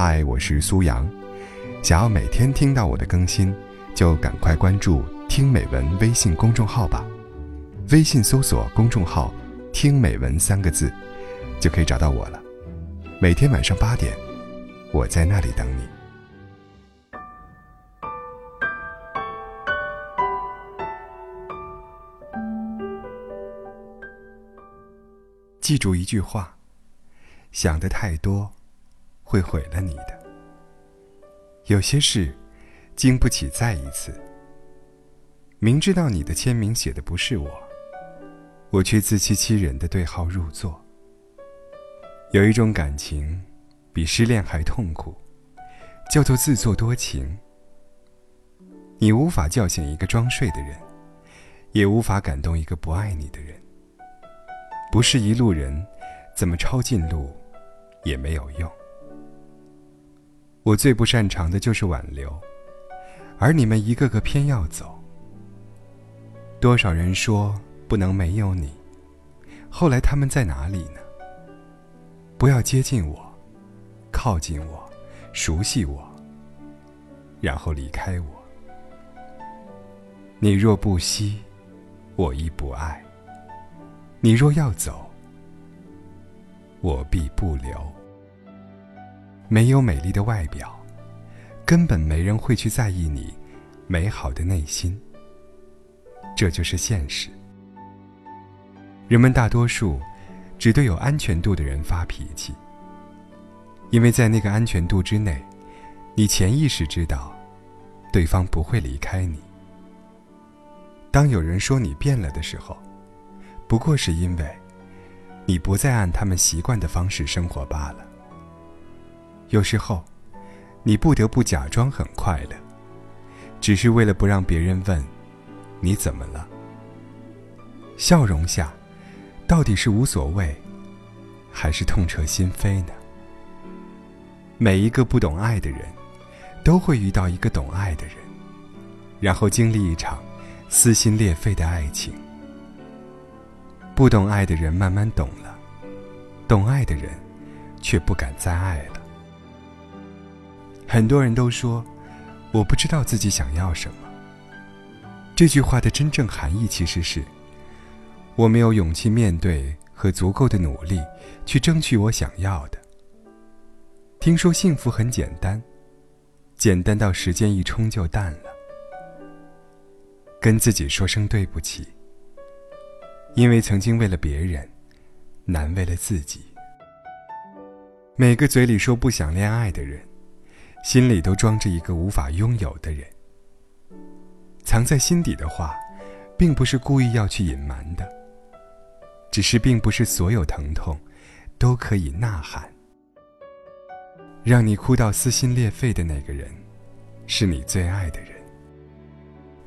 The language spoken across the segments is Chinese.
嗨，我是苏阳。想要每天听到我的更新，就赶快关注“听美文”微信公众号吧。微信搜索公众号“听美文”三个字，就可以找到我了。每天晚上八点，我在那里等你。记住一句话：想的太多。会毁了你的。有些事，经不起再一次。明知道你的签名写的不是我，我却自欺欺人的对号入座。有一种感情，比失恋还痛苦，叫做自作多情。你无法叫醒一个装睡的人，也无法感动一个不爱你的人。不是一路人，怎么抄近路，也没有用。我最不擅长的就是挽留，而你们一个个偏要走。多少人说不能没有你，后来他们在哪里呢？不要接近我，靠近我，熟悉我，然后离开我。你若不惜，我亦不爱；你若要走，我必不留。没有美丽的外表，根本没人会去在意你美好的内心。这就是现实。人们大多数只对有安全度的人发脾气，因为在那个安全度之内，你潜意识知道，对方不会离开你。当有人说你变了的时候，不过是因为你不再按他们习惯的方式生活罢了。有时候，你不得不假装很快乐，只是为了不让别人问你怎么了。笑容下，到底是无所谓，还是痛彻心扉呢？每一个不懂爱的人，都会遇到一个懂爱的人，然后经历一场撕心裂肺的爱情。不懂爱的人慢慢懂了，懂爱的人却不敢再爱了。很多人都说，我不知道自己想要什么。这句话的真正含义其实是，我没有勇气面对和足够的努力去争取我想要的。听说幸福很简单，简单到时间一冲就淡了。跟自己说声对不起，因为曾经为了别人，难为了自己。每个嘴里说不想恋爱的人。心里都装着一个无法拥有的人，藏在心底的话，并不是故意要去隐瞒的，只是并不是所有疼痛，都可以呐喊。让你哭到撕心裂肺的那个人，是你最爱的人；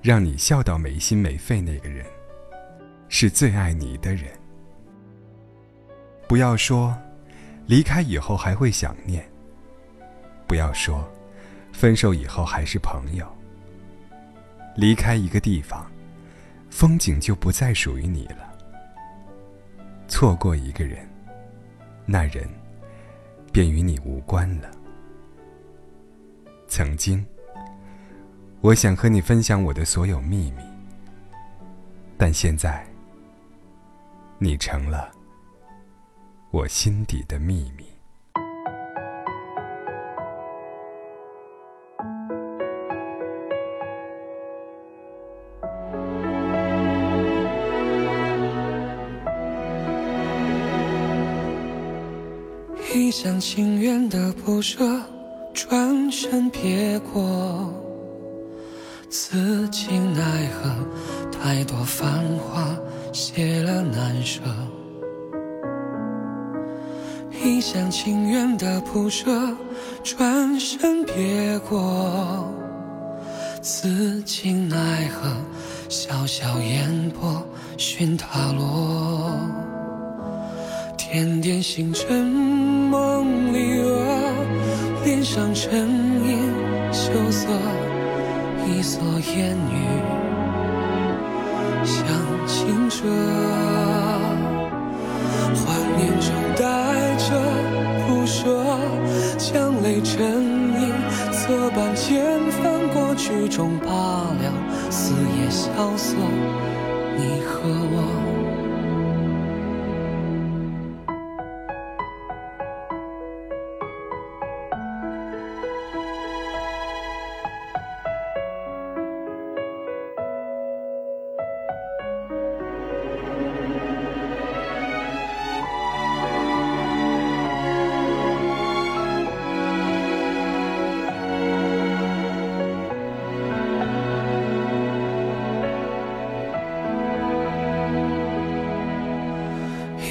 让你笑到没心没肺那个人，是最爱你的人。不要说，离开以后还会想念。不要说，分手以后还是朋友。离开一个地方，风景就不再属于你了。错过一个人，那人便与你无关了。曾经，我想和你分享我的所有秘密，但现在，你成了我心底的秘密。一厢情愿的不舍，转身别过，此情奈何？太多繁华谢了难舍。一厢情愿的不舍，转身别过，此情奈何？潇潇烟波寻他落。点点星辰梦里啊，脸上沉吟羞涩，一蓑烟雨像清澈，怀念中带着不舍，将泪成影，侧半千翻过曲终罢了，四野萧瑟，你和我。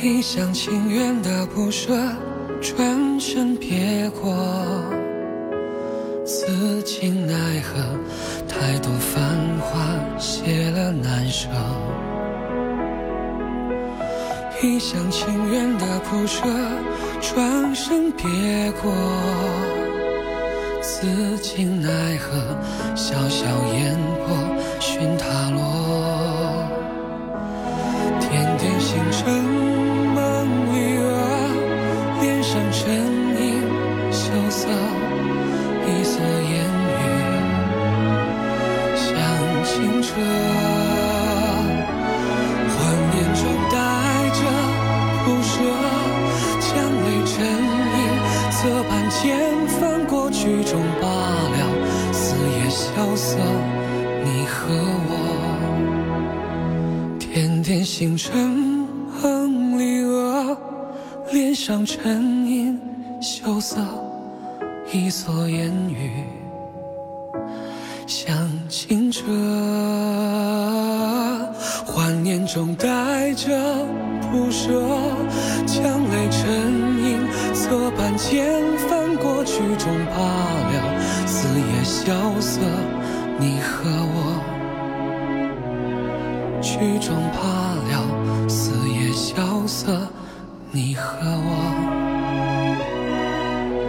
一厢情愿的不舍，转身别过，此情奈何？太多繁华谢了难舍。一厢情愿的不舍，转身别过，此情奈何？潇潇烟萧瑟，你和我，点点星辰哼离额，脸上沉吟羞涩，一蓑烟雨向清澈。幻念中带着不舍，将泪沉吟，侧畔，千帆过曲终罢了，四野萧瑟，你和我。曲终罢了，死也萧瑟，你和我。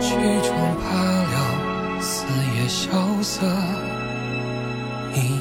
曲终罢了，死也萧瑟。你